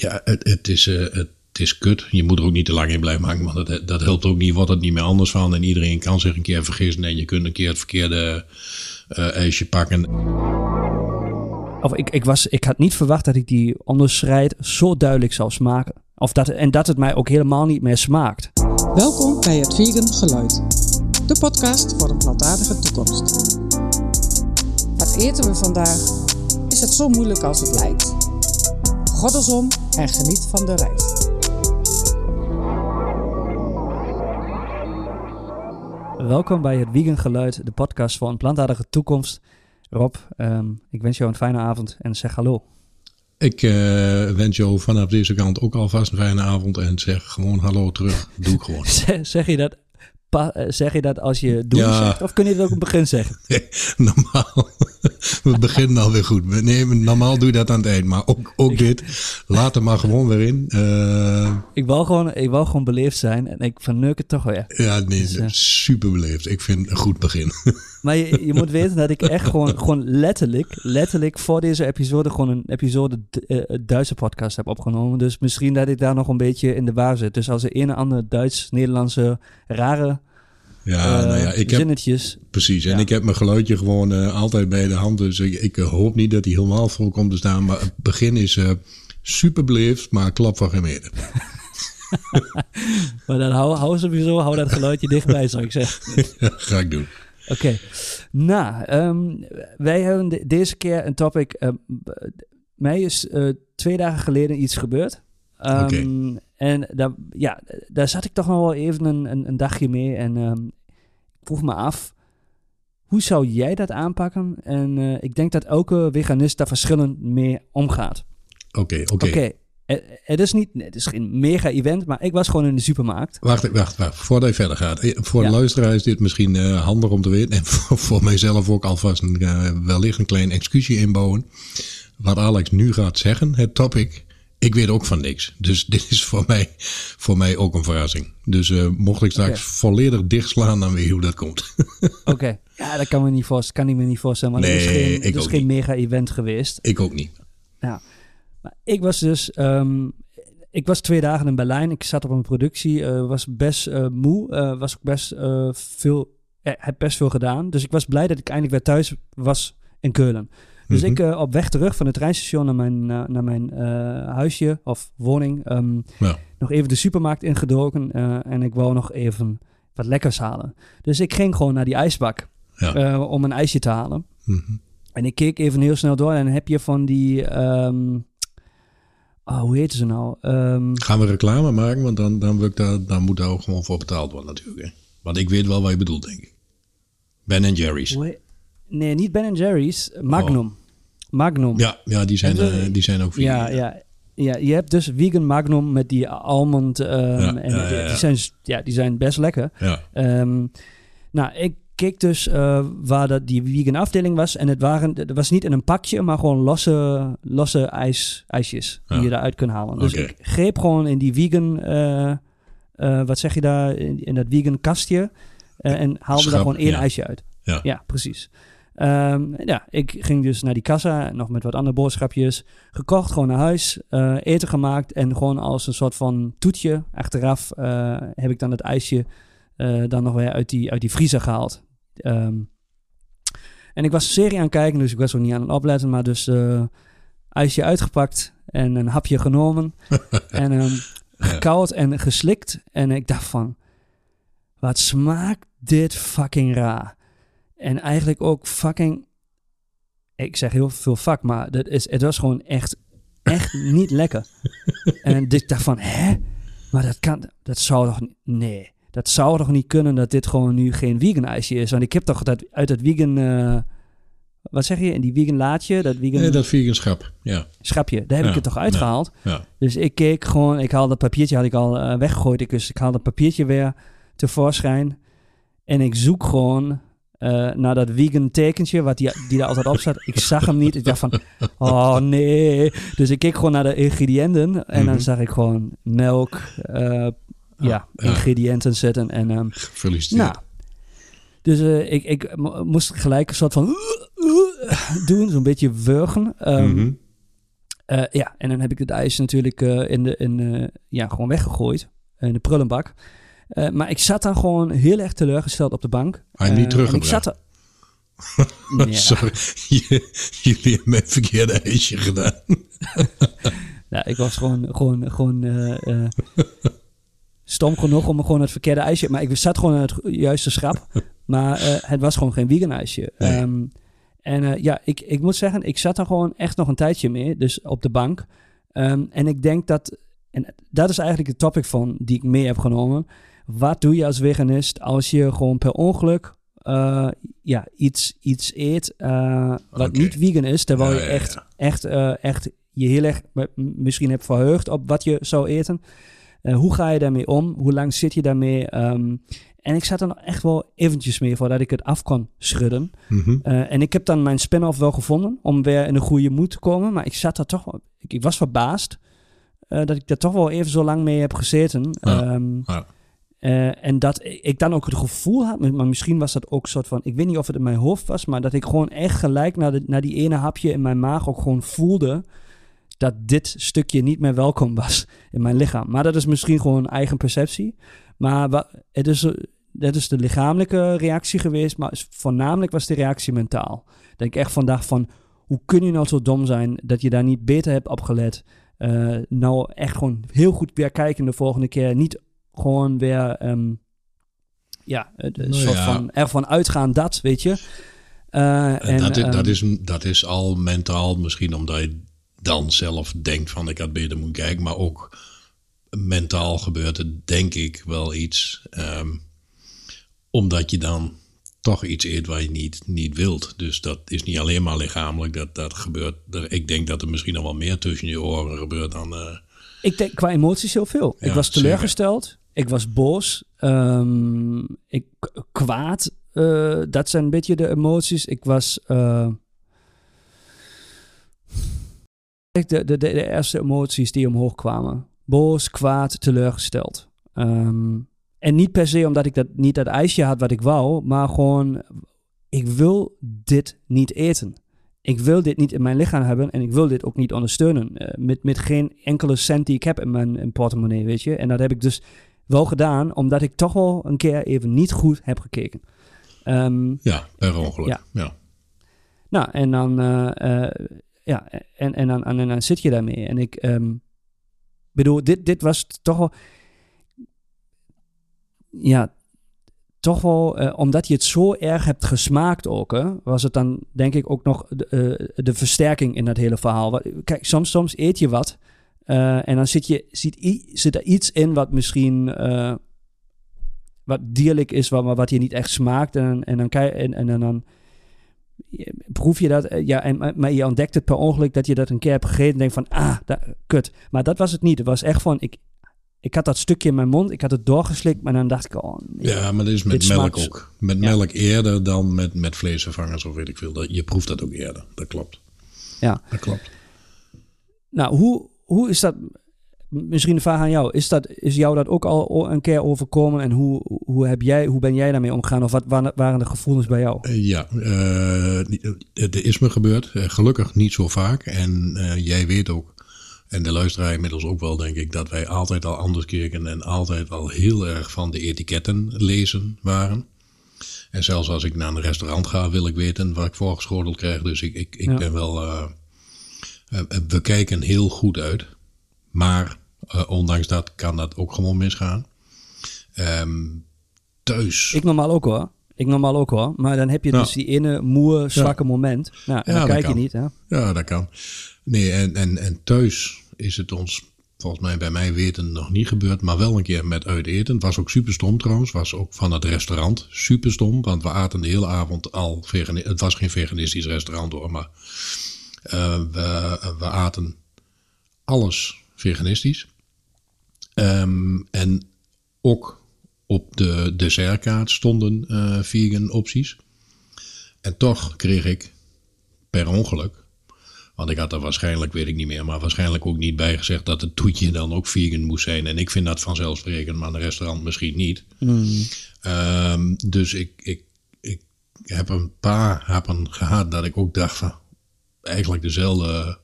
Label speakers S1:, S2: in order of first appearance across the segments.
S1: Ja, het, het is, uh, het is kut. Je moet er ook niet te lang in blijven hangen, want dat, dat helpt ook niet. Wordt het niet meer anders van. En iedereen kan zich een keer vergissen en je kunt een keer het verkeerde uh, ijsje pakken.
S2: Of ik, ik, was, ik had niet verwacht dat ik die onderscheid zo duidelijk zou smaken. Of dat, en dat het mij ook helemaal niet meer smaakt.
S3: Welkom bij het Vegan Geluid. De podcast voor een plantaardige toekomst. Wat eten we vandaag? Is het zo moeilijk als het lijkt? Goddelsom en geniet van de reis.
S2: Welkom bij het Vegan Geluid, de podcast voor een plantaardige toekomst. Rob, um, ik wens jou een fijne avond en zeg hallo.
S1: Ik uh, wens jou vanaf deze kant ook alvast een fijne avond en zeg gewoon hallo terug. Doe ik gewoon.
S2: zeg je dat eh, zeg je dat als je doen zegt, of kun je het ook op het begin zeggen?
S1: normaal. We beginnen alweer goed. Nee, normaal doe je dat aan het eind. Maar ook, ook dit, laat er maar gewoon weer in. Uh,
S2: ik, wou gewoon, ik wou gewoon beleefd zijn en ik verneuk het toch weer.
S1: Ja, nee, dus, uh, super beleefd. Ik vind een goed begin.
S2: maar je, je moet weten dat ik echt gewoon, gewoon letterlijk, letterlijk voor deze episode gewoon een episode Duitse podcast heb opgenomen. Dus misschien dat ik daar nog een beetje in de waar zit. Dus als er een of andere Duits-Nederlandse rare
S1: ja, nou ja, ik heb,
S2: zinnetjes.
S1: Precies, en ik heb mijn geluidje gewoon uh, altijd bij de hand. Dus ik, ik, hoop niet dat hij helemaal vol komt te staan. Maar het begin is uh, super beleefd, maar klap van geen meter.
S2: maar dan hou, hou sowieso hou dat geluidje dichtbij, zou ik zeggen.
S1: ja, ga ik doen.
S2: Oké, okay. nou, um, wij hebben de, deze keer een topic. Uh, mij is twee dagen geleden iets gebeurd. Um, okay. En daar, ja, daar zat ik toch nog wel even een, een, een dagje mee. En vroeg me af, hoe zou jij dat aanpakken? En uh, ik denk dat elke veganist daar verschillend mee omgaat.
S1: Oké, oké.
S2: Oké, het is niet, het is geen mega event, maar ik was gewoon in de supermarkt.
S1: Wacht, wacht, wacht. Voordat je verder gaat. Eh, voor ja. de luisteraar is dit misschien uh, handig om te weten. En voor, voor mijzelf ook alvast een, uh, wellicht een klein excuusje inbouwen. Wat Alex nu gaat zeggen, het topic, ik weet ook van niks. Dus dit is voor mij, voor mij ook een verrassing. Dus uh, mocht ik straks okay. volledig dichtslaan, dan weet je hoe dat komt.
S2: Oké, okay. ja, dat kan, me niet voor, kan ik me niet voorstellen. Maar
S1: nee,
S2: het is geen,
S1: ik
S2: is geen mega-event geweest.
S1: Ik ook niet.
S2: Ja, maar ik was dus... Um, ik was twee dagen in Berlijn. Ik zat op een productie. Uh, was best uh, moe. Was ook best veel... heb best veel gedaan. Dus ik was blij dat ik eindelijk weer thuis was in Keulen. Dus mm-hmm. ik uh, op weg terug van het treinstation naar mijn, uh, naar mijn uh, huisje of woning. Um, ja. Nog even de supermarkt ingedoken. en ik wou nog even wat lekkers halen. Dus ik ging gewoon naar die ijsbak ja. om een ijsje te halen.
S1: Mm-hmm.
S2: En ik keek even heel snel door en heb je van die... Um, oh, hoe heet ze nou? Um,
S1: Gaan we reclame maken? Want dan, dan, ik daar, dan moet daar ook gewoon voor betaald worden natuurlijk. Hè? Want ik weet wel wat je bedoelt, denk ik. Ben Jerry's.
S2: Nee, niet Ben Jerry's. Magnum. Oh. Magnum.
S1: Ja, ja die, zijn, uh, die zijn ook vegan.
S2: Ja, ja. Ja, je hebt dus vegan Magnum met die almond. Um, ja, en ja, ja, die, zijn, ja, die zijn best lekker.
S1: Ja.
S2: Um, nou, ik keek dus uh, waar dat die vegan afdeling was. En het, waren, het was niet in een pakje, maar gewoon losse, losse ijs, ijsjes die je eruit kunt halen. Dus okay. ik greep gewoon in die vegan, uh, uh, wat zeg je daar, in, in dat vegan kastje. en haalde Schap, daar gewoon één ijsje uit.
S1: Ja
S2: precies. Um, ja, ik ging dus naar die kassa, nog met wat andere boodschapjes. Gekocht, gewoon naar huis, uh, eten gemaakt. En gewoon als een soort van toetje achteraf uh, heb ik dan het ijsje uh, dan nog weer uit die, uit die vriezer gehaald. Um, en ik was een serie aan het kijken, dus ik was ook niet aan het opletten. Maar dus ijsje uitgepakt en een hapje genomen. en um, gekoud en geslikt. En ik dacht van, wat smaakt dit fucking raar. En eigenlijk ook fucking. Ik zeg heel veel fuck, maar dat is, het was gewoon echt, echt niet lekker. En ik dacht van, hè? Maar dat kan, dat zou toch, nee. Dat zou toch niet kunnen dat dit gewoon nu geen vegan ijsje is? Want ik heb toch dat, uit het vegan, uh, wat zeg je, in die vegan laadje, dat vegan...
S1: Nee, dat vegan schap, ja.
S2: Schapje, daar heb
S1: ja,
S2: ik het toch uitgehaald?
S1: Ja, ja.
S2: Dus ik keek gewoon, ik haalde dat papiertje, had ik al uh, weggegooid. Ik, dus ik haalde dat papiertje weer tevoorschijn. En ik zoek gewoon uh, naar dat vegan tekentje, wat die, die daar altijd op staat. Ik zag hem niet. Ik dacht van, oh nee. Dus ik keek gewoon naar de ingrediënten. En dan zag ik gewoon melk, uh, ja, ah, ingrediënten zetten. En, um. Nou, dus uh, ik, ik moest gelijk een soort van doen, zo'n beetje wurgen. Um,
S1: mm-hmm.
S2: Eh, ja, en dan heb ik het ijs natuurlijk eh, in de, in, eh, ja, gewoon weggegooid. In de prullenbak. Eh, maar ik zat dan gewoon heel erg teleurgesteld op de bank.
S1: Hij niet
S2: Eh, en ik
S1: teruggebracht?
S2: zat er... Ja.
S1: Sorry, je- jullie hebben mijn verkeerde ijsje gedaan.
S2: Ja, ik was gewoon, gewoon, gewoon eh, stom genoeg om gewoon het verkeerde ijsje... Maar ik zat gewoon aan het juiste schap. Maar het was gewoon geen vegan ijsje.
S1: Nee.
S2: Ehm, en ja, ik, ik moet zeggen, ik zat er gewoon echt nog een tijdje mee. Dus op de bank. Ehm, en ik denk dat... En dat is eigenlijk de topic van die ik mee heb genomen. Wat doe je als veganist als je gewoon per ongeluk... eh, ja, iets, iets eet eh, wat niet vegan is, terwijl
S1: Ja,
S2: je echt,
S1: ja.
S2: echt, eh, echt je heel erg misschien hebt verheugd op wat je zou eten. Hoe ga je daarmee om? Hoe lang zit je daarmee? Ehm, en ik zat er nog echt wel eventjes mee voordat ik het af kon schudden.
S1: Mhm.
S2: En ik heb dan mijn spin-off wel gevonden om weer in een goede moed te komen. Maar ik zat daar toch wel... Ik, ik was verbaasd dat ik daar toch wel even zo lang mee heb gezeten.
S1: Ja,
S2: Eh, en dat ik dan ook het gevoel had, maar misschien was dat ook een soort van, ik weet niet of het in mijn hoofd was, maar dat ik gewoon echt gelijk naar, de, naar die ene hapje in mijn maag ook gewoon voelde dat dit stukje niet meer welkom was in mijn lichaam. Maar dat is misschien gewoon eigen perceptie. Maar het is, eh, dat is de lichamelijke reactie geweest, maar voornamelijk was de reactie mentaal. Ik echt vandaag van, hoe kun je nou zo dom zijn dat je daar niet beter hebt op gelet? Eh, nou echt gewoon heel goed weer kijken de volgende keer. Niet gewoon weer, ehm, ja, een
S1: Nou
S2: soort
S1: ja.
S2: van ervan uitgaan dat, weet je. Eh, en,
S1: dat, is,
S2: ehm,
S1: dat, is, dat is al mentaal misschien omdat je dan zelf denkt van ik had beter moeten kijken. Maar ook mentaal gebeurt er denk ik wel iets. ehm, omdat je dan toch iets eet wat je niet, niet wilt. Dus dat is niet alleen maar lichamelijk. Dat, dat gebeurt. er- Ik denk dat er misschien nog wel meer tussen je oren gebeurt dan... eh,
S2: Ik denk qua emoties heel veel. ik was teleurgesteld. Ik was boos. ehm, ik kwaad. eh, dat zijn een beetje de emoties. Ik was. de, de, de, de eerste emoties die omhoog kwamen. Boos, kwaad, teleurgesteld. Ehm, en niet per se omdat ik dat, niet dat ijsje had wat ik wou, maar gewoon, ik wil dit niet eten. Ik wil dit niet in mijn lichaam hebben en ik wil dit ook niet ondersteunen. eh, met, met geen enkele cent die ik heb in mijn in portemonnee, weet je. En dat heb ik dus wel gedaan, omdat ik toch wel een keer even niet goed heb gekeken. Ehm,
S1: ja, per ongeluk.
S2: Ja.
S1: Ja.
S2: nou, en dan, eh, eh, ja, en, en, dan, en, dan zit je daarmee. En ik ehm, bedoel, dit, dit was toch wel, ja, toch wel, eh, omdat je het zo erg hebt gesmaakt ook, hè, was het dan denk ik ook nog de, de versterking in dat hele verhaal. Kijk, soms, soms eet je wat eh, en dan zit, je, zit, er iets in wat misschien eh, wat dierlijk is, wat, maar wat je niet echt smaakt. En, en dan kijk en, en, en dan proef je dat, eh, ja, en, maar- je ontdekt het per ongeluk dat je dat een keer hebt gegeten en denkt van, ah, da- kut. Maar dat was het niet. Het was echt van, ik, ik had dat stukje in mijn mond, ik had het doorgeslikt, maar dan dacht ik, oh, nee.
S1: Ja, maar dat is met melk
S2: smaakt-
S1: ook. Met
S2: Ja.
S1: melk eerder dan met, met vleesvervangers of weet ik veel. Dat, je proeft dat ook eerder. Dat klopt.
S2: Ja.
S1: Dat klopt.
S2: Nou, hoe, hoe is dat, misschien een vraag aan jou, is, dat, is jou dat ook al een keer overkomen en hoe, hoe, heb jij, hoe ben jij daarmee omgegaan of wat waren, de gevoelens bij jou?
S1: Eh, Ja, eh, het is me gebeurd. Eh, gelukkig niet zo vaak. En eh, jij weet ook, en de luisteraar inmiddels ook wel, denk ik, dat wij altijd al anders keken en altijd al heel erg van de etiketten lezen waren. En zelfs als ik naar een restaurant ga, wil ik weten wat ik voorgeschoteld krijg. Dus ik, ik, ik
S2: Ja.
S1: ben wel. eh, eh, we kijken heel goed uit. Maar eh, ondanks dat kan dat ook gewoon misgaan. Ehm, thuis.
S2: Ik normaal ook hoor. Ik normaal ook hoor. Maar dan heb je dus die ene moe, zwakke moment. Nou,
S1: Ja,
S2: dan kijk je niet, hè?
S1: Ja, dat kan. Nee, en, en, en thuis is het ons, volgens mij bij mij weten, nog niet gebeurd. Maar wel een keer met uit eten. Het was ook super stom trouwens. was ook van het restaurant super stom. Want we aten de hele avond al vegan. Het was geen veganistisch restaurant hoor. Maar eh, we, we aten alles veganistisch. Ehm, en ook op de dessertkaart stonden eh vegan opties. En toch kreeg ik per ongeluk. Want ik had er waarschijnlijk, weet ik niet meer, maar waarschijnlijk ook niet bij gezegd dat het toetje dan ook vegan moest zijn. En ik vind dat vanzelfsprekend, maar een restaurant misschien niet. Ehm, dus ik, ik, ik heb een paar happen gehad dat ik ook dacht van eigenlijk dezelfde,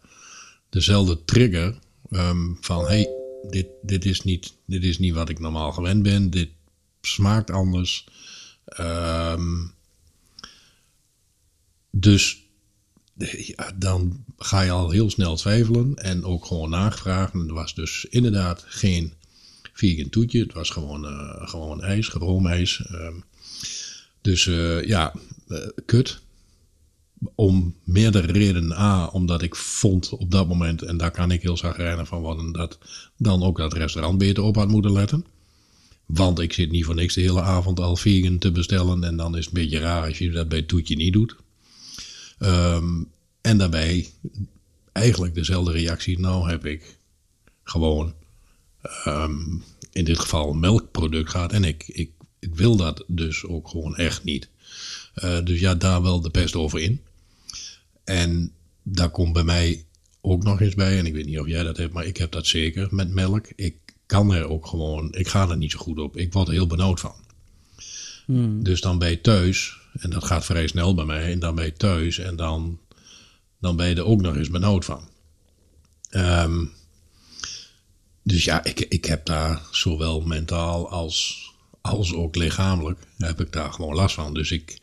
S1: dezelfde trigger ehm, van hey, dit, dit, is niet, dit is niet wat ik normaal gewend ben. Dit smaakt anders. Um, dus ja, dan ga je al heel snel twijfelen en ook gewoon nagevraagd. En er was dus inderdaad geen vegan toetje. Het was gewoon, uh, gewoon ijs, roomijs. Um, dus uh, ja, uh, kut. Om meerdere redenen. A, omdat ik vond op dat moment, en daar kan ik heel zagrijnig van worden, dat dan ook dat restaurant beter op had moeten letten. Want ik zit niet voor niks de hele avond al vegan te bestellen. En dan is het een beetje raar als je dat bij Toetje niet doet. Um, en daarbij eigenlijk dezelfde reactie. Nou heb ik gewoon um, in dit geval een melkproduct gehad. En ik, ik, ik wil dat dus ook gewoon echt niet. Uh, dus ja, daar wel de pest over in. En daar komt bij mij ook nog eens bij. En ik weet niet of jij dat hebt, maar ik heb dat zeker met melk. Ik kan er ook gewoon, ik ga er niet zo goed op. Ik word er heel benauwd van. Hmm. Dus dan ben je thuis, en dat gaat vrij snel bij mij, en dan ben je thuis en dan, dan ben je er ook nog eens benauwd van. Um, dus ja, ik, ik heb daar zowel mentaal als, als ook lichamelijk, heb ik daar gewoon last van. Dus ik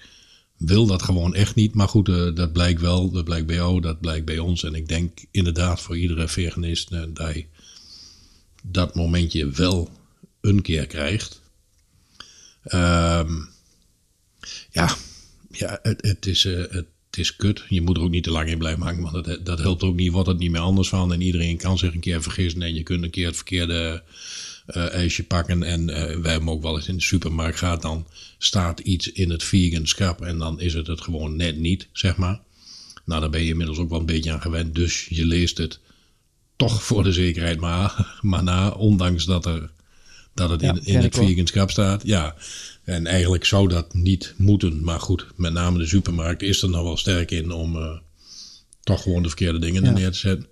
S1: wil dat gewoon echt niet. Maar goed, uh, dat blijkt wel, dat blijkt bij jou, dat blijkt bij ons. En ik denk inderdaad voor iedere veganist uh, dat dat momentje wel een keer krijgt. Um, ja, ja het, is, uh, het is kut. Je moet er ook niet te lang in blijven hangen, want dat, dat helpt ook niet. Wordt het niet meer anders van. En iedereen kan zich een keer vergissen en je kunt een keer het verkeerde ijsje pakken. En uh, wij hebben ook wel eens in de supermarkt gehad. Dan staat iets in het vegan schap en dan is het het gewoon net niet, zeg maar. Nou, daar ben je inmiddels ook wel een beetje aan gewend. Dus je leest het toch voor de zekerheid maar, maar na, ondanks dat, er, dat het in, in het veganschap staat. Ja, en eigenlijk zou dat niet moeten. Maar goed, met name de supermarkt is er nog wel sterk in om uh, toch gewoon de verkeerde dingen ja. neer te zetten.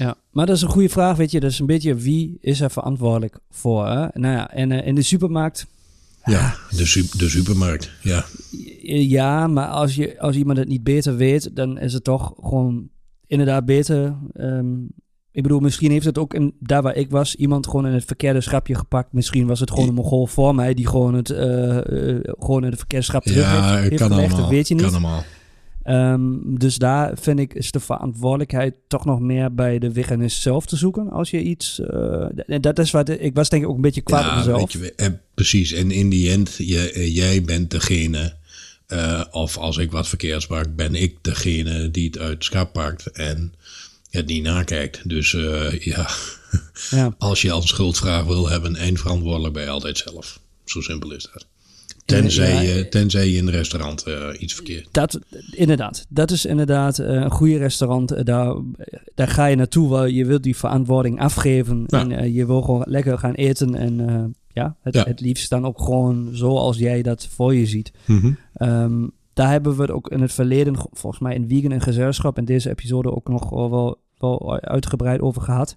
S2: Ja, maar dat is een goede vraag, weet je. Dat is een beetje wie is er verantwoordelijk voor? Hè? Nou ja, en uh, in de supermarkt...
S1: Ja, de, su de supermarkt, ja.
S2: Ja, maar als, je, als iemand het niet beter weet, dan is het toch gewoon inderdaad beter um, ik bedoel, misschien heeft het ook in, daar waar ik was, iemand gewoon in het verkeerde schapje gepakt. Misschien was het gewoon een mogol voor mij die gewoon het, uh, uh, gewoon in het verkeerde schap terug
S1: ja,
S2: heeft,
S1: kan
S2: gelegd.
S1: Allemaal,
S2: dat weet je niet.
S1: Kan allemaal.
S2: Um, dus daar vind ik is de verantwoordelijkheid toch nog meer bij de veganist zelf te zoeken. Als je iets. Uh, dat is wat ik was denk ik ook een beetje kwaad
S1: ja,
S2: op mezelf.
S1: Je, en precies. En in die end, je, jij bent degene. of als ik wat verkeerds maak, ben ik degene die het uit het schap pakt. En het niet nakijkt. Dus uh, ja. ja. als je al een schuldvraag wil hebben, eindverantwoordelijk ben je altijd zelf. Zo simpel is dat. Tenzij, ja, je, tenzij je in een restaurant uh, iets verkeerd.
S2: Dat, inderdaad, dat is inderdaad uh, een goede restaurant. Daar, daar ga je naartoe, waar je wilt die verantwoording afgeven. En je wil gewoon lekker gaan eten. En ja, het, ja. het liefst dan ook gewoon zoals jij dat voor je ziet.
S1: Mm -hmm.
S2: um, daar hebben we het ook in het verleden, volgens mij in Wiegen en Gezelschap, in deze episode ook nog wel, wel uitgebreid over gehad.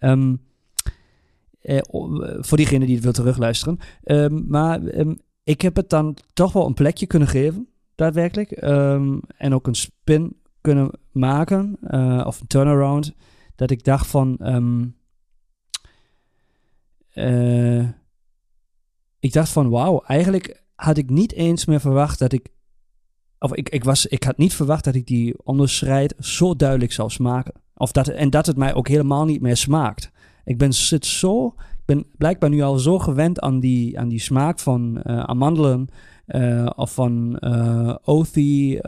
S2: Um, eh, voor diegene die het wil terugluisteren. Um, maar um, ik heb het dan toch wel een plekje kunnen geven, daadwerkelijk. en ook een spin kunnen maken, uh, of een turnaround, dat ik dacht van... Uh, ik dacht van, wauw, eigenlijk had ik niet eens meer verwacht dat ik of ik, ik, was, ik had niet verwacht dat ik die onderscheid zo duidelijk zou smaken. Of dat, en dat het mij ook helemaal niet meer smaakt. Ik ben, zit zo, ben blijkbaar nu al zo gewend aan die, aan die smaak van uh, amandelen uh, of van uh, Othi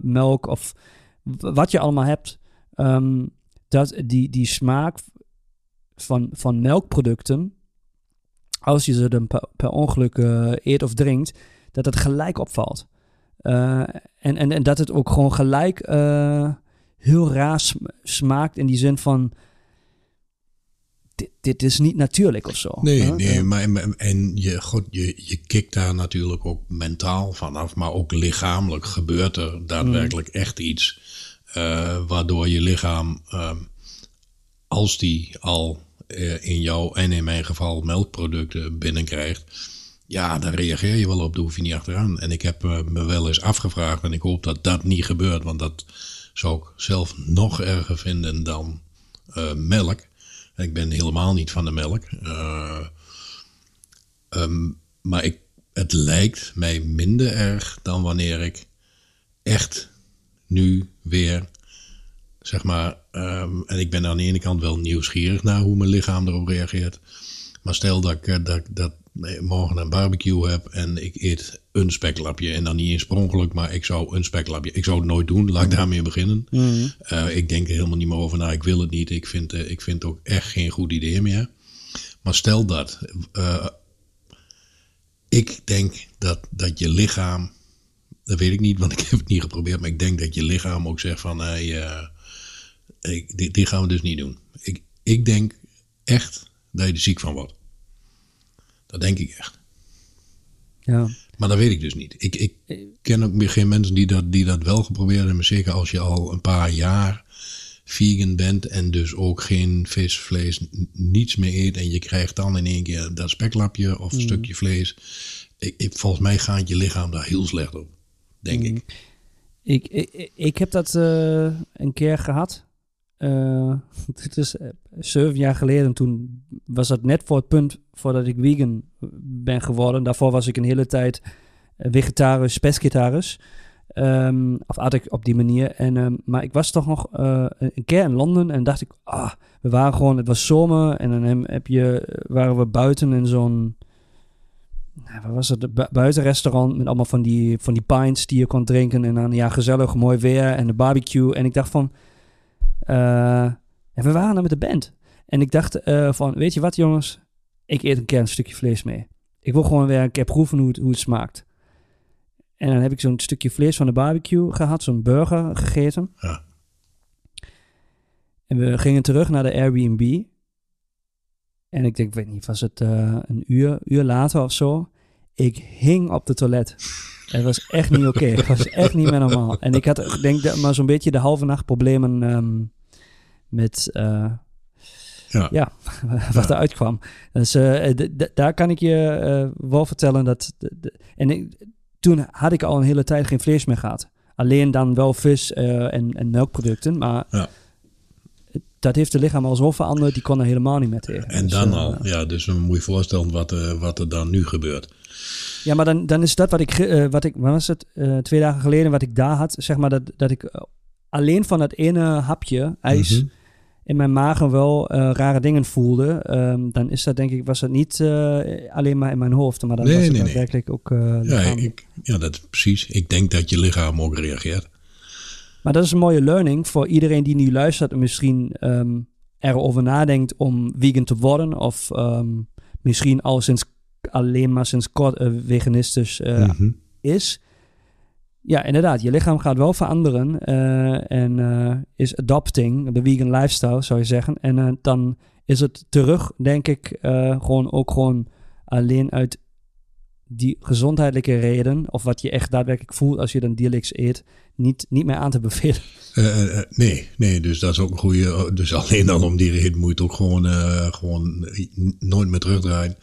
S2: melk of wat je allemaal hebt. Um, dat die, die smaak van, van melkproducten, als je ze dan per, ongeluk eet of drinkt, dat het gelijk opvalt. En, en, en dat het ook gewoon gelijk heel raar sm smaakt in die zin van. Dit, dit is niet natuurlijk of zo.
S1: Nee, nee, maar en je, god, je, je kikt daar natuurlijk ook mentaal vanaf, maar ook lichamelijk gebeurt er daadwerkelijk mm. echt iets. Uh, waardoor je lichaam, uh, als die al uh, in jou en in mijn geval melkproducten binnenkrijgt, ja, daar reageer je wel op, daar hoef je niet achteraan. En ik heb uh, me wel eens afgevraagd en ik hoop dat dat niet gebeurt, want dat zou ik zelf nog erger vinden dan eh, melk. Ik ben helemaal niet van de melk. Eh, ehm, maar het lijkt mij minder erg dan wanneer ik echt nu weer, zeg maar, ehm, en ik ben aan de ene kant wel nieuwsgierig naar hoe mijn lichaam erop reageert. Maar stel dat ik, eh, dat, dat ik morgen een barbecue heb en ik eet een speklapje. En dan niet eens per ongeluk, maar ik zou een speklapje. Ik zou het nooit doen, laat ik daarmee beginnen. Eh, ik denk er helemaal niet meer over na. Ik wil het niet. Ik vind, eh, ik vind het ook echt geen goed idee meer. Maar stel dat. eh, ik denk dat, dat je lichaam. Dat weet ik niet, want ik heb het niet geprobeerd. Maar ik denk dat je lichaam ook zegt van. Hey, ik, dit, dit gaan we dus niet doen. Ik, ik denk echt dat je er ziek van wordt. Dat denk ik echt.
S2: Ja.
S1: Maar dat weet ik dus niet. Ik, ik ken ook meer geen mensen die dat, die dat wel geprobeerd hebben. Zeker als je al een paar jaar vegan bent en dus ook geen vis, vlees, niets meer eet. En je krijgt dan in één keer dat speklapje of een stukje vlees. Ik, ik, volgens mij gaat je lichaam daar heel slecht op. Denk ik.
S2: Ik, ik, ik heb dat eh, een keer gehad. Eh, het is eh, zeven jaar geleden. Toen was dat net voor het punt voordat ik vegan ben geworden. Daarvoor was ik een hele tijd eh, vegetarisch, pescetarisch. Ehm, of at ik op die manier. En, ehm, maar ik was toch nog eh, een keer in Londen en dacht ik, ah, we waren gewoon, het was zomer en dan heb je, waren we buiten in zo'n, nou, wat was het, een bu- buitenrestaurant met allemaal van die, van die pints die je kon drinken. En dan, ja, gezellig, mooi weer en de barbecue. En ik dacht van, eh, en we waren er met de band. En ik dacht van, weet je wat jongens, ik eet een keer een stukje vlees mee. Ik wil gewoon weer een keer proeven hoe het, hoe het smaakt. En dan heb ik zo'n stukje vlees van de barbecue gehad, zo'n burger gegeten.
S1: Ja.
S2: En we gingen terug naar de Airbnb. En ik denk, ik weet niet, was het eh, een uur, uur later of zo? Ik hing op de toilet. Het was echt niet oké. Het was echt niet meer normaal. En ik had, ik denk, dat maar zo'n beetje de halve nacht problemen ehm, met eh,
S1: Ja.
S2: ja, wat eruit kwam. Dus eh, daar kan ik je eh, wel vertellen dat. en ik, toen had ik al een hele tijd geen vlees meer gehad. Alleen dan wel vis eh, en, en melkproducten. Maar
S1: Ja.
S2: dat heeft het lichaam al zo veranderd, die kon er helemaal niet meer tegen.
S1: En
S2: Dus,
S1: dan al. Ja, dus dan moet je voorstellen wat, eh, wat er dan nu gebeurt.
S2: Ja, maar dan, dan is dat wat ik, wat ik, wat was het, twee dagen geleden, wat ik daar had, zeg maar, dat, dat ik alleen van dat ene hapje ijs
S1: Mhm.
S2: In mijn magen wel eh, rare dingen voelde. Ehm, dan is dat denk ik, was dat niet eh, alleen maar in mijn hoofd, maar dan
S1: Nee,
S2: was het
S1: nee, nee.
S2: daadwerkelijk ook eh,
S1: Ja, ik, ja, dat precies. Ik denk dat je lichaam ook reageert.
S2: Maar dat is een mooie learning voor iedereen die nu luistert en misschien ehm, erover nadenkt om vegan te worden. Of ehm, misschien al sinds, alleen maar sinds kort veganistisch
S1: Mhm.
S2: is. Ja, inderdaad, je lichaam gaat wel veranderen eh, en eh, is adopting, de vegan lifestyle zou je zeggen. En eh, dan is het terug, denk ik, gewoon ook gewoon alleen uit die gezondheidelijke reden, of wat je echt daadwerkelijk voelt als je dan dierlijks eet, niet, niet meer aan te bevelen.
S1: Nee, nee, dus dat is ook een goede. Dus alleen al om die reden moet je het ook gewoon, gewoon nooit meer terugdraaien.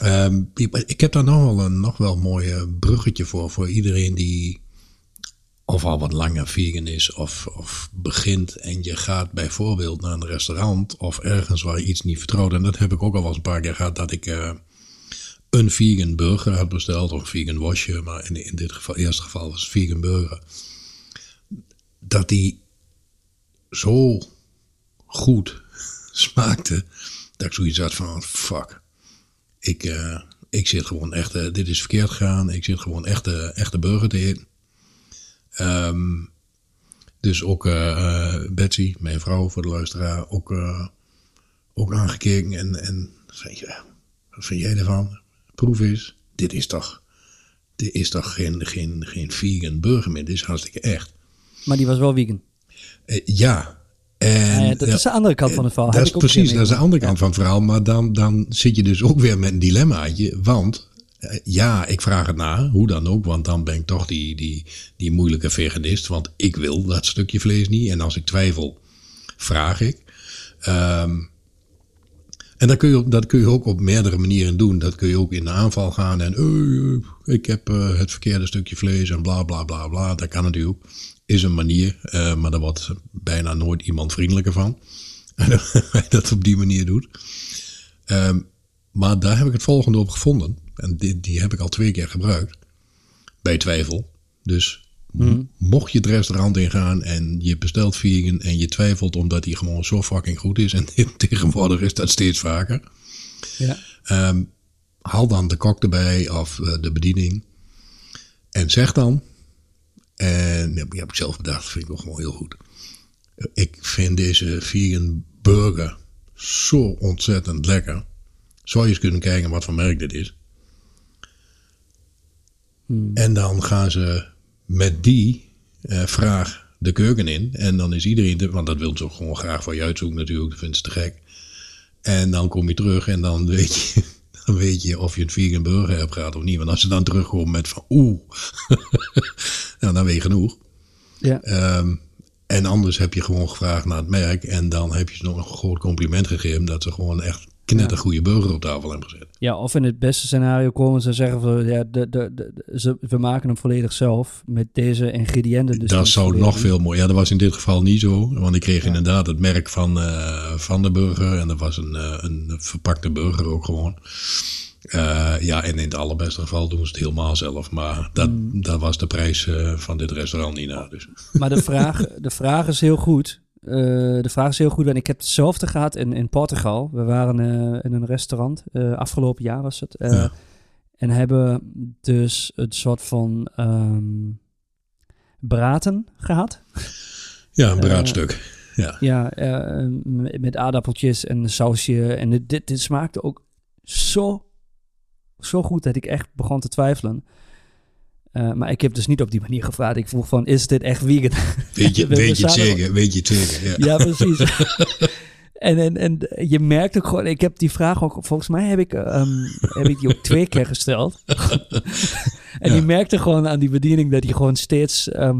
S1: Ehm, ik- heb daar nog wel een nog wel mooi bruggetje voor. Voor iedereen die of al wat langer vegan is of, of begint. En je gaat bijvoorbeeld naar een restaurant of ergens waar je iets niet vertrouwt. En dat heb ik ook al wel eens een paar keer gehad dat ik eh, een vegan burger had besteld. Of een vegan wasje. Maar in, in dit geval, eerste geval was het vegan burger dat die zo goed smaakte, dat ik zoiets had van, fuck, ik, eh, ik zit gewoon echt, eh, dit is verkeerd gegaan, ik zit gewoon echt, eh, echte burger te eten. Ehm, dus ook Betsy, mijn vrouw voor de luisteraar, ook, ook aangekeken en, en zei, ja, wat vind jij ervan? Proef eens, dit is toch, dit is toch geen, geen, geen vegan burger meer, dit is hartstikke echt.
S2: Maar die was wel vegan.
S1: Ja. En,
S2: Ah ja, dat is de andere kant van het verhaal.
S1: Dat is precies, dat is de andere kant van het verhaal. Maar dan, dan zit je dus ook weer met een dilemmaatje. Want eh, ja, ik vraag het na, hoe dan ook. Want dan ben ik toch die, die, die moeilijke veganist. Want ik wil dat stukje vlees niet. En als ik twijfel, vraag ik. Ehm, en dat kun, je, dat kun je ook op meerdere manieren doen. Dat kun je ook in de aanval gaan en "Eh, eh, ik heb eh, het verkeerde stukje vlees en bla bla bla bla. Dat kan natuurlijk. Is een manier, eh, maar daar wordt bijna nooit iemand vriendelijker van. hij dat op die manier doet. Ehm, maar daar heb ik het volgende op gevonden. En die, die heb ik al twee keer gebruikt. Bij twijfel. Dus
S2: Mhm.
S1: mocht je het restaurant ingaan en je bestelt vegan en je twijfelt omdat die gewoon zo fucking goed is. En tegenwoordig is dat steeds vaker.
S2: Ja.
S1: Ehm, haal dan de kok erbij of eh, de bediening. En zeg dan. En die heb ik zelf bedacht, vind ik wel gewoon heel goed. Eh, Ik vind deze vegan burger zo ontzettend lekker. Zou je eens kunnen kijken wat voor merk dit is.
S2: Hmm.
S1: En dan gaan ze met die eh, vraag de keuken in. En dan is iedereen, de, want dat wil ze ook gewoon graag voor je uitzoeken natuurlijk. Dat vinden ze te gek. En dan kom je terug en dan weet je, dan weet je of je een vegan burger hebt gehad of niet. Want als ze dan terugkomen met van oeh, nou, dan weet je genoeg.
S2: Ja.
S1: Ehm, en anders heb je gewoon gevraagd naar het merk. En dan heb je ze nog een groot compliment gegeven dat ze gewoon echt net een goede burger op tafel hebben gezet.
S2: Ja, of in het beste scenario komen ze en zeggen van ja, de, de, de, ze, we maken hem volledig zelf met deze ingrediënten. Dus
S1: dat zou nog veel mooier. Ja, dat was in dit geval niet zo. Want ik kreeg inderdaad het merk van, eh, van de burger. En dat was een, eh, een verpakte burger ook gewoon. Eh, ja, en in het allerbeste geval doen ze het helemaal zelf. Maar dat,
S2: Mm.
S1: dat was de prijs van dit restaurant niet na. Dus.
S2: Maar de vraag, de vraag is heel goed. Eh, de vraag is heel goed. En ik heb hetzelfde gehad in, in Portugal. We waren eh, in een restaurant. eh, afgelopen jaar was het.
S1: Ja.
S2: En hebben dus een soort van ehm braten gehad.
S1: Ja, een braadstuk. Ja.
S2: Ja, met aardappeltjes en sausje. En dit, dit, dit smaakte ook zo, zo goed dat ik echt begon te twijfelen. Eh, maar ik heb dus niet op die manier gevraagd. Ik vroeg van, is dit echt vegan?
S1: Weet je,
S2: We- we
S1: weet je zeker? Weet je zeker? Ja.
S2: Ja, precies. en, en, en je merkt ook gewoon, ik heb die vraag ook, volgens mij heb ik, ehm, heb ik die ook twee keer gesteld. en
S1: Ja.
S2: je merkte gewoon aan die bediening dat hij gewoon steeds, ehm,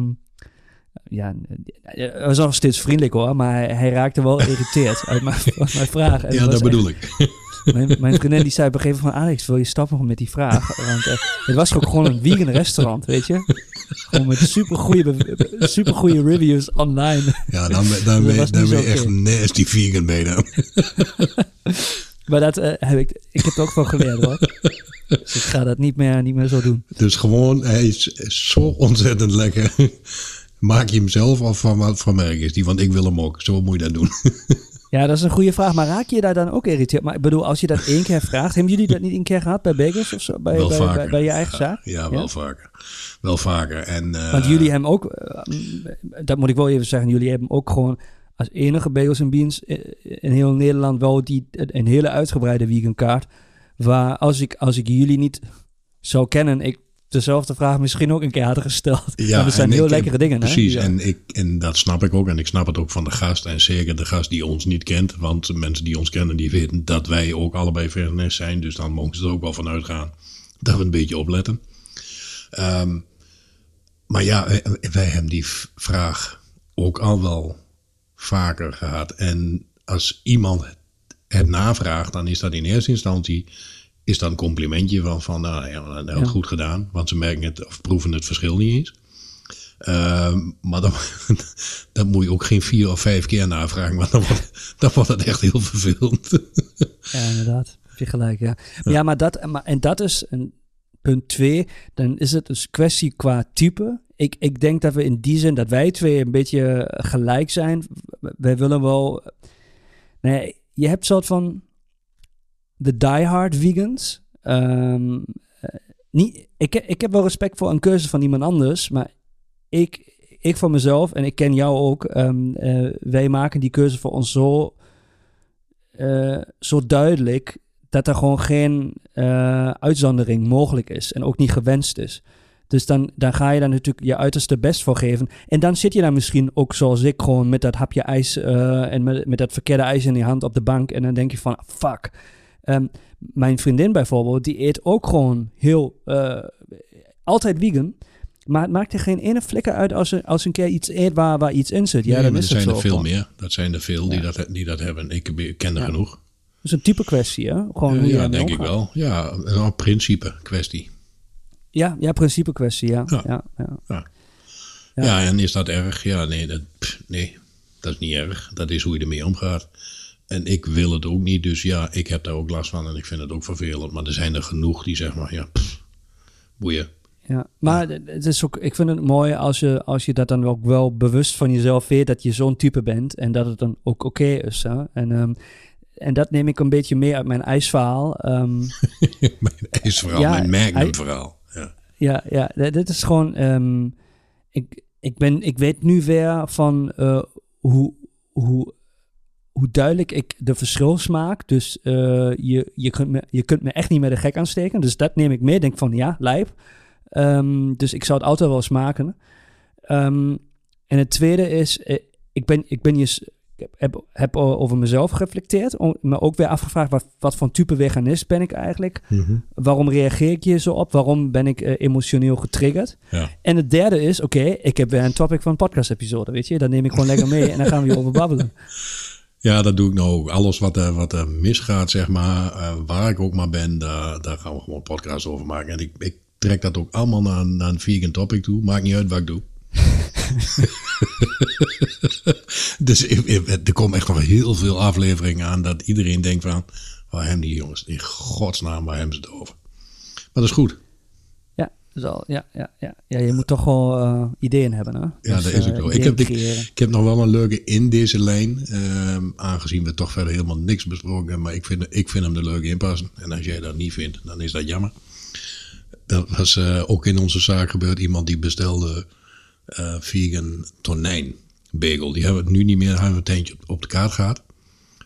S2: ja, hij was nog steeds vriendelijk hoor, maar hij, hij raakte wel geïrriteerd uit mijn, uit mijn vraag. En
S1: Ja,
S2: was
S1: dat bedoel ik.
S2: Mijn, mijn vriendin die zei op een gegeven moment van Alex, wil je stoppen met die vraag? Want eh, het was ook gewoon een vegan restaurant, weet je? Gewoon met supergoeie, supergoeie reviews online.
S1: Ja, dan, ben- dan, ben, dan ben je echt nasty vegan dan.
S2: Maar dat eh, heb ik, ik heb er ook van geleerd hoor. Dus ik ga dat niet meer, niet meer zo doen.
S1: Dus gewoon, hij is zo ontzettend lekker. Maak je hem zelf of van wat voor merk is die? Want ik wil hem ook. Zo moet je dat doen.
S2: Ja, dat is een goede vraag. Maar raak je daar dan ook irriteerd? Maar ik bedoel, als je dat één keer vraagt, hebben jullie dat niet een keer gehad bij Bagels of zo? Bij,
S1: wel
S2: bij,
S1: vaker.
S2: bij, bij je eigen zaak?
S1: Ja, wel vaker. Wel vaker. En, eh,
S2: Want jullie hebben ook, eh, dat moet ik wel even zeggen, jullie hebben ook gewoon als enige Bagels en Beans eh, in heel Nederland wel die, een hele uitgebreide vegan kaart. Waar als ik, als ik jullie niet zou kennen, ik dezelfde vraag misschien ook een keer had gesteld. Ja, dat zijn heel
S1: ik-
S2: lekkere dingen.
S1: Precies,
S2: Hè? Ja.
S1: en, ik, en dat snap ik ook. En ik snap het ook van de gast. En zeker de gast die ons niet kent. Want mensen die ons kennen, die weten dat wij ook allebei veganist zijn. Dus dan mogen ze er ook wel van uitgaan dat we een beetje opletten. Ehm, maar ja, wij, wij hebben die vraag ook al wel vaker gehad. En als iemand het navraagt, dan is dat in eerste instantie is dat een complimentje van, van nou Ja. goed gedaan. Want ze merken het of proeven het verschil niet eens. Ehm, maar dan, dan moet je ook geen vier of vijf keer navragen, want dan wordt, dan wordt het echt heel vervelend.
S2: Ja, inderdaad. Heb je gelijk, ja. Maar ja, maar dat, maar, en dat is een punt twee. Dan is het dus kwestie qua type. Ik, ik denk dat we in die zin, dat wij twee een beetje gelijk zijn. Wij willen wel... Nee, je hebt soort van de diehard vegans. Ehm, eh, niet, ik, ik heb wel respect voor een keuze van iemand anders, maar ik, ik voor mezelf, en ik ken jou ook, ehm, eh, wij maken die keuze voor ons zo eh, zo duidelijk dat er gewoon geen uitzondering mogelijk is en ook niet gewenst is. Dus dan, dan ga je daar natuurlijk je uiterste best voor geven. En dan zit je daar misschien ook zoals ik gewoon met dat hapje ijs en met, met dat verkeerde ijs in je hand op de bank. En dan denk je van, fuck. Ehm, mijn vriendin bijvoorbeeld, die eet ook gewoon heel, eh, altijd vegan. Maar het maakt er geen ene flikker uit als ze als een keer iets eet waar, waar iets in zit. Ja,
S1: Nee,
S2: dan
S1: maar
S2: is
S1: er
S2: het
S1: zijn
S2: zo
S1: er veel meer. Dat zijn er veel die, dat, die dat hebben. Ik, ken er
S2: Ja.
S1: genoeg.
S2: Dat is een type kwestie, hè? Gewoon hoe je
S1: ja, denk ik wel. Ja, een principe kwestie.
S2: Ja, ja, principe kwestie, ja.
S1: Ja.
S2: ja. ja,
S1: Ja.
S2: Ja.
S1: Ja. en is dat erg? Ja, nee, dat, pff, nee. Dat is niet erg. Dat is hoe je ermee omgaat. En ik wil het ook niet. Dus ja, ik heb daar ook last van. En ik vind het ook vervelend. Maar er zijn er genoeg die zeggen maar, ja, pff, boeien.
S2: Ja, maar het is ook, ik vind het mooi als je, als je dat dan ook wel bewust van jezelf weet dat je zo'n type bent en dat het dan ook oké is. Hè? En, ehm, en dat neem ik een beetje mee uit mijn ijsverhaal. Ehm,
S1: mijn ijsverhaal,
S2: Ja,
S1: mijn magnum
S2: hij-
S1: verhaal. Ja.
S2: ja, ja, dit is gewoon. ehm, ik, ik, ben, ik weet nu weer van eh, hoe, hoe, hoe duidelijk ik de verschil smaak. Dus eh, je, je, kunt me, je kunt me echt niet met de gek aansteken. Dus dat neem ik mee. Denk van ja, lijp. Ehm, dus ik zou het altijd wel eens maken. Ehm, en het tweede is, eh, ik ben, ik ben je, s- ik heb, heb over mezelf gereflecteerd. Me ook weer afgevraagd, wat, wat voor type veganist ben ik eigenlijk?
S1: Mhm.
S2: Waarom reageer ik hier zo op? Waarom ben ik eh, emotioneel getriggerd?
S1: ja.
S2: En het derde is, oké, ik heb weer een topic van een podcast-episode, weet je? Dan neem ik gewoon lekker mee en dan gaan we hierover babbelen.
S1: Ja, dat doe ik nou ook. Alles wat er, wat er misgaat, zeg maar, eh, waar ik ook maar ben, daar, daar gaan we gewoon podcasts over maken. En ik, ik trek dat ook allemaal naar, een- naar een vegan topic toe. Maakt niet uit wat ik doe. dus er komen echt nog heel veel afleveringen aan dat iedereen denkt van, waar hebben die jongens, in godsnaam, waar hebben ze het over? Maar dat is goed.
S2: Ja, zo, ja, ja, ja. ja, je moet toch wel eh, ideeën hebben, hè?
S1: Ja,
S2: Dus,
S1: dat is ook
S2: eh,
S1: zo. Ik heb, ik, heb nog wel een leuke in deze lijn. ehm, aangezien we toch verder helemaal niks besproken hebben. Maar ik vind, ik vind hem er leuk in passen. En als jij dat niet vindt, dan is dat jammer. Dat was eh, ook in onze zaak gebeurd. Iemand die bestelde vegan tonijn bagel. Die hebben we nu niet meer. Hebben we een tijdje op- de kaart gehad.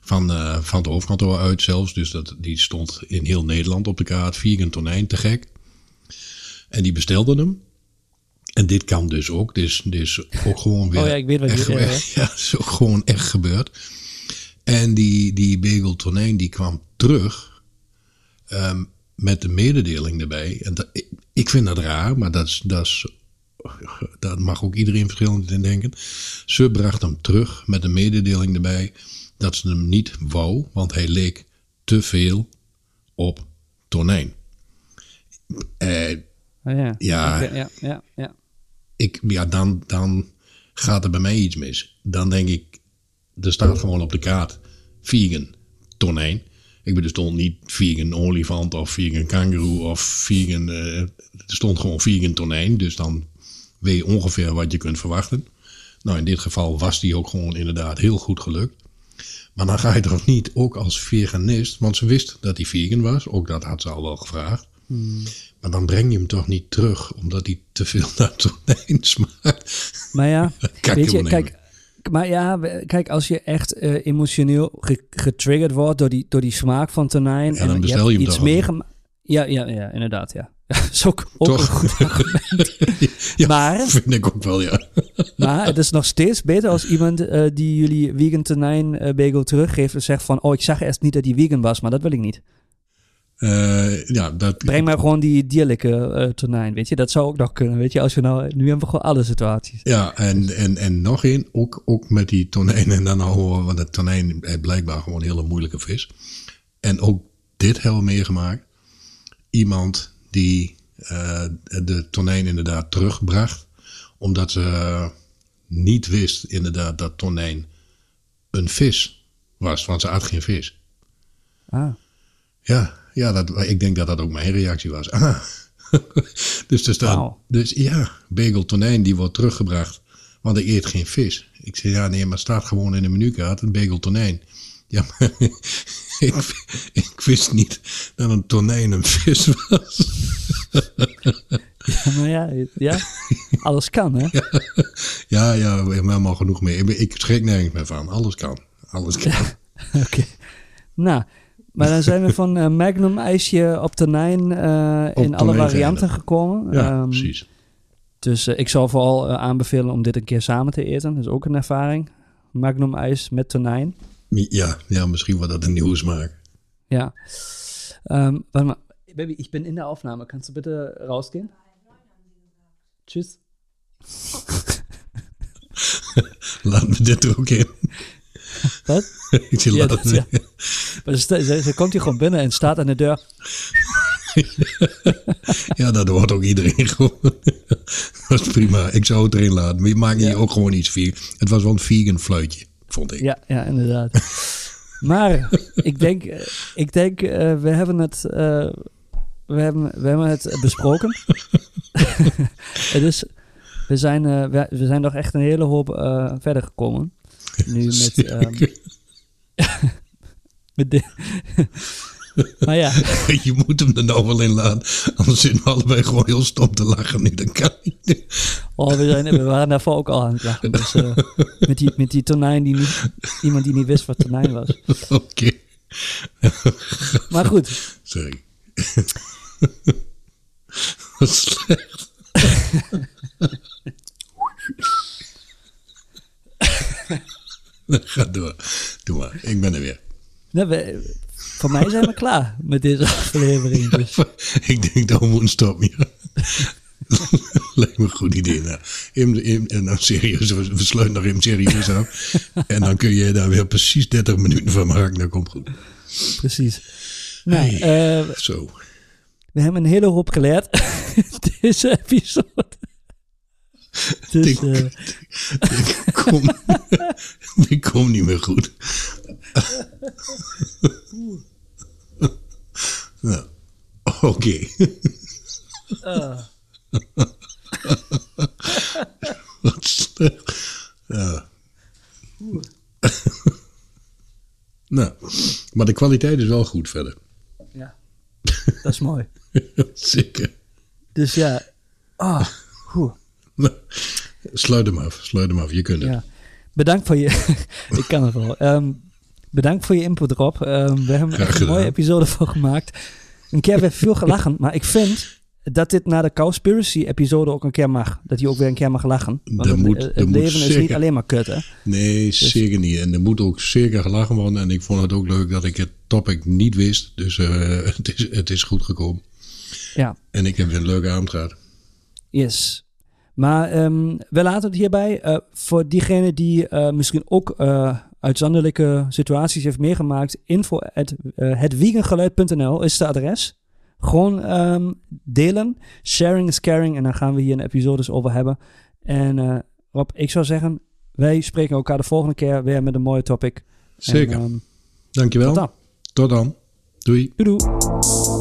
S1: Van, van het hoofdkantoor uit zelfs. Dus dat, die stond in heel Nederland op de kaart. Vegan tonijn, te gek. En die bestelde hem. En dit kan dus ook. Dit is, dit is ook gewoon weer.
S2: Oh ja, ik weet wat je-
S1: echt
S2: ja,
S1: gebeurd. Ja, het is ook gewoon echt gebeurd. En die, die bagel tonijn die kwam terug. ehm, met de mededeling erbij. En dat, ik, ik vind dat raar, maar dat is, dat is. Dat mag ook iedereen verschillend in denken. Ze bracht hem terug met de mededeling erbij. dat ze hem niet wou, want hij leek te veel op tonijn. Eh,
S2: ja.
S1: Ja.
S2: Oké, ja, ja, ja.
S1: ik, ja, dan, dan gaat er bij mij iets mis. Dan denk ik, er staat gewoon op de kaart vegan tonijn. Ik bedoel, er stond niet vegan olifant of vegan kangaroo of vegan... eh, er stond gewoon vegan tonijn. Dus dan weet je ongeveer wat je kunt verwachten. Nou, in dit geval was die ook gewoon inderdaad heel goed gelukt. Maar dan ga je toch niet ook als veganist, want ze wist dat hij vegan was. Ook dat had ze al wel gevraagd. Maar dan breng je hem toch niet terug, omdat hij te veel naar tonijn smaakt.
S2: Maar ja,
S1: ik
S2: weet je, kijk, maar ja, kijk, als je echt eh, emotioneel ge- getriggerd wordt door die, door die smaak van tonijn.
S1: Ja, dan
S2: en
S1: bestel
S2: hebt
S1: je hem
S2: iets
S1: toch
S2: meegemaakt. Ja, ja, ja, inderdaad, ja. Dat is ook, ook een
S1: Toch?
S2: goed argument.
S1: ja,
S2: Maar-
S1: vind ik ook wel, ja.
S2: Maar het is nog steeds beter als iemand eh, die jullie vegan tonijn eh, bagel teruggeeft en zegt van, oh, ik zag eerst niet dat die vegan was, maar dat wil ik niet.
S1: Eh, ja, dat,
S2: Breng maar gewoon die dierlijke eh, tonijn, weet je. Dat zou ook nog kunnen, weet je. Als je nou, nu hebben we gewoon alle situaties.
S1: ja en, en, en nog één, ook, ook met die tonijn. En dan horen we, want de tonijn is blijkbaar gewoon een hele moeilijke vis. En ook dit hebben we meegemaakt. Iemand die eh, de tonijn inderdaad terugbracht. Omdat ze niet wist inderdaad dat tonijn een vis was. Want ze had geen vis.
S2: Ah,
S1: Ja, ja dat, ik denk dat dat ook mijn reactie was. Ah. dus, er
S2: Wauw.
S1: dus ja, bagel tonijn die wordt teruggebracht, want ik eet geen vis. Ik zei, ja nee, maar het staat gewoon in de menukaart, een bagel tonijn. Ja, maar ik, ik wist niet dat een tonijn een vis was.
S2: ja, maar ja, ja, alles kan, hè.
S1: Ja, ja, we hebben helemaal genoeg mee. Ik schrik nergens meer van. Alles kan. Alles kan.
S2: Oké. Nou, maar dan zijn we van eh, Magnum ijsje op tonijn eh,
S1: Op
S2: in alle varianten gekomen.
S1: Ja,
S2: Ehm,
S1: precies.
S2: Dus eh, ik zou vooral aanbevelen om dit een keer samen te eten. Dat is ook een ervaring. Magnum ijs met tonijn.
S1: Ja, ja, misschien wordt dat een nieuwe smaak.
S2: Ja. Ähm, warte mal. Baby, ich bin in der Aufnahme. Kannst du bitte rausgehen? Tschüss.
S1: Laat me dit er ook in.
S2: Wat?
S1: ik zeg,
S2: Ja, ja. Maar ze, ze, ze komt hier gewoon binnen en staat aan de deur.
S1: ja, dat hoort ook iedereen gewoon. dat is prima. Ik zou het erin laten. Maar je maakt hier
S2: Ja.
S1: ook gewoon iets vegan. Het was wel een vegan fluitje, vond ik.
S2: Ja, ja, inderdaad. maar ik denk, eh, ik denk eh, we hebben het, eh, we hebben, we hebben het besproken. het is, we zijn, we, we zijn nog echt een hele hoop verder gekomen. Nu met,
S1: Zeker.
S2: met de, maar ja,
S1: Je moet hem er nou wel in laten. Anders zitten we allebei gewoon heel stom te lachen nu. Dat kan niet.
S2: oh, we, zijn, we waren daarvoor ook al aan het lachen. Dus, eh, met, die, met die tonijn die niet, iemand die niet wist wat tonijn was.
S1: Oké.
S2: Maar goed,
S1: Sorry. Wat slecht. Ga door. Doe maar. Ik ben er weer.
S2: nou, we, voor mij zijn we klaar met deze aflevering. Dus.
S1: Ik denk dat we moeten stoppen. Ja. Lijkt me een goed idee. Nou, Im- im- en nou serieus, we sluiten nog even serieus af. En dan kun je daar weer precies 30 minuten van maken. Dat komt goed.
S2: Precies. Nou,
S1: Hey.
S2: eh,
S1: Zo.
S2: we hebben een hele hoop geleerd deze episode. Dus
S1: Ik-
S2: eh,
S1: Ik kom, ik kom niet meer goed. nou, oké. Wat slecht. Ja. nou, maar de kwaliteit is wel goed verder.
S2: ja, dat is mooi.
S1: Zeker.
S2: Dus ja, ah,
S1: Nou, sluit hem af, sluit hem af. Je kunt het.
S2: ja. Bedankt voor je, ik kan het wel. Ehm, bedankt voor je input Rob. Ehm, we hebben er een mooie episode van gemaakt. Een keer werd veel gelachen, maar ik vind dat dit na de Cowspiracy episode ook een keer mag. Dat hij ook weer een keer mag lachen. Want
S1: Dat
S2: het,
S1: moet-
S2: het
S1: dat moet
S2: leven is niet alleen maar kut hè.
S1: Nee, zeker niet. En er moet ook zeker gelachen worden. En ik vond het ook leuk dat ik het topic niet wist. Dus eh, het, is, het is goed gekomen.
S2: Ja.
S1: En ik heb weer een leuke avond gehad.
S2: Yes. Maar ehm, we laten het hierbij. Eh, voor diegene die eh, misschien ook eh, uitzonderlijke situaties heeft meegemaakt, info at is het adres. Gewoon ehm, delen. Sharing is caring. En dan gaan we hier een episodes over hebben. En Rob, ik zou zeggen, wij spreken elkaar de volgende keer weer met een mooie topic.
S1: Zeker.
S2: En, ehm,
S1: Dankjewel.
S2: tot dan.
S1: Tot dan. Doei.
S2: Doei doei.